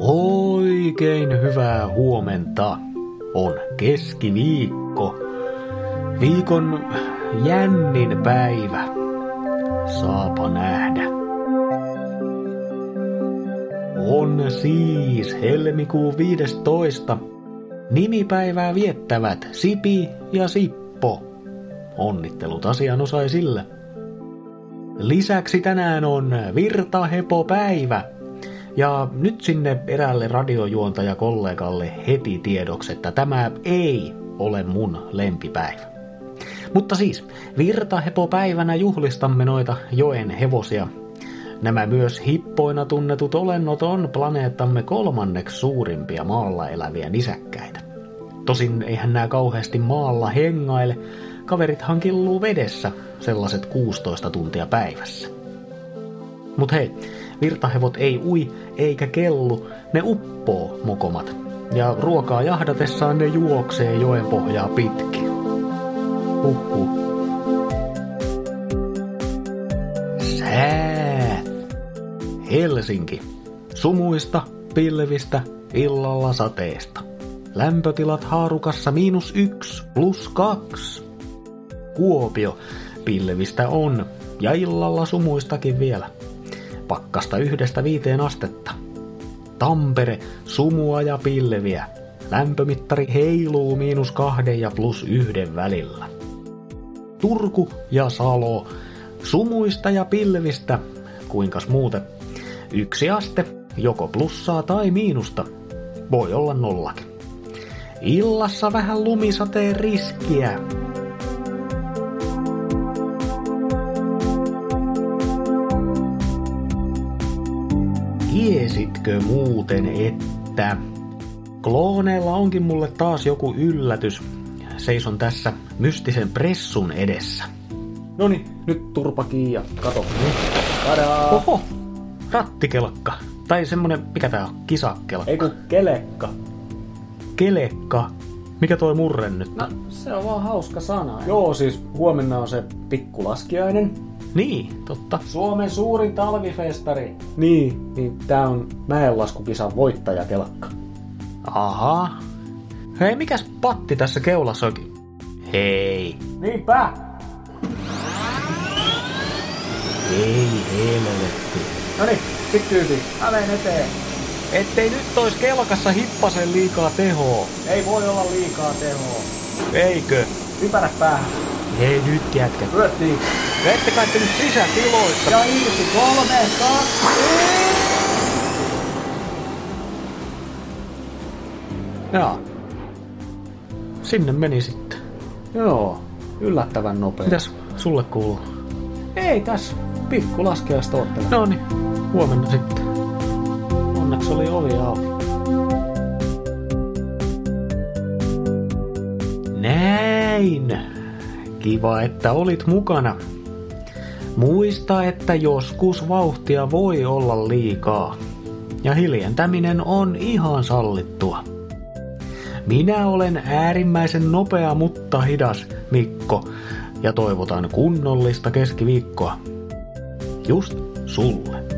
Oikein hyvää huomenta. On keskiviikko. Viikon jännin päivä. Saapa nähdä. On siis helmikuun 15. Nimipäivää viettävät Sipi ja Sippo. Onnittelut asianosaisille. Lisäksi tänään on Virtahepo-päivä. Ja nyt sinne eräälle radiojuontajakollegalle heti tiedoksi, että tämä ei ole mun lempipäivä. Mutta siis, Virtahepo-päivänä juhlistamme noita joen hevosia. Nämä myös hippoina tunnetut olennot on planeettamme kolmanneksi suurimpia maalla eläviä nisäkkäitä. Tosin eihän nämä kauheasti maalla hengaile, kaverithan killuu vedessä sellaiset 16 tuntia päivässä. Mut hei, virtahevot ei ui eikä kellu, ne uppoo mokomat. Ja ruokaa jahdatessaan ne juoksee joen pohjaa pitkin. Huhhuh. Sää. Helsinki. Sumuista, pilvistä, illalla sateesta. Lämpötilat haarukassa miinus yksi plus kaksi. Kuopio. Pilvistä on, ja illalla sumuistakin vielä. Pakkasta yhdestä viiteen astetta. Tampere, sumua ja pilviä. Lämpömittari heiluu miinus kahden ja plus yhden välillä. Turku ja Salo, sumuista ja pilvistä, kuinkas muuten. Yksi aste, joko plussaa tai miinusta, voi olla nollakin. Illassa vähän lumisateen riskiä, Tiesitkö muuten, että klooneilla onkin mulle taas joku yllätys? Seison tässä mystisen pressun edessä. Noni, nyt turpa kiinni ja kato. Tadaa! Oho! Rattikelkka. Tai semmonen, mikä tää on? Kisakelkka. Ei kun kelekka. Kelekka. Mikä toi murre nyt? No, se on vaan hauska sana. Joo, siis huomenna on se pikkulaskiainen. Niin, totta. Suomen suurin talvifestari. Niin, niin tää on mäenlaskukisan voittajakelkka. Aha. Hei, mikäs patti tässä keulassa oikein? Hei. Niinpä! Ei helvetti. Noni, sit tyypi, aleen eteen. Ettei nyt ois kelkassa hippasen liikaa tehoa. Ei voi olla liikaa tehoa. Eikö? Ypärä päähän. Hei nyt jätkä. Pyöttiin. Ette kai nyt sisätiloissa. Ja irti. Kolme, kaksi. Jaa. Sinne meni sitten. Joo, yllättävän nopea. Mitäs sulle kuuluu? Ei tässä. Pikku laskeasta oottelen. No niin, huomenna sitten. Onneksi oli ovi auki. Näin. Kiva, että olit mukana. Muista, että joskus vauhtia voi olla liikaa. Ja hiljentäminen on ihan sallittua. Minä olen äärimmäisen nopea mutta hidas Mikko ja toivotan kunnollista keskiviikkoa. Just sulle.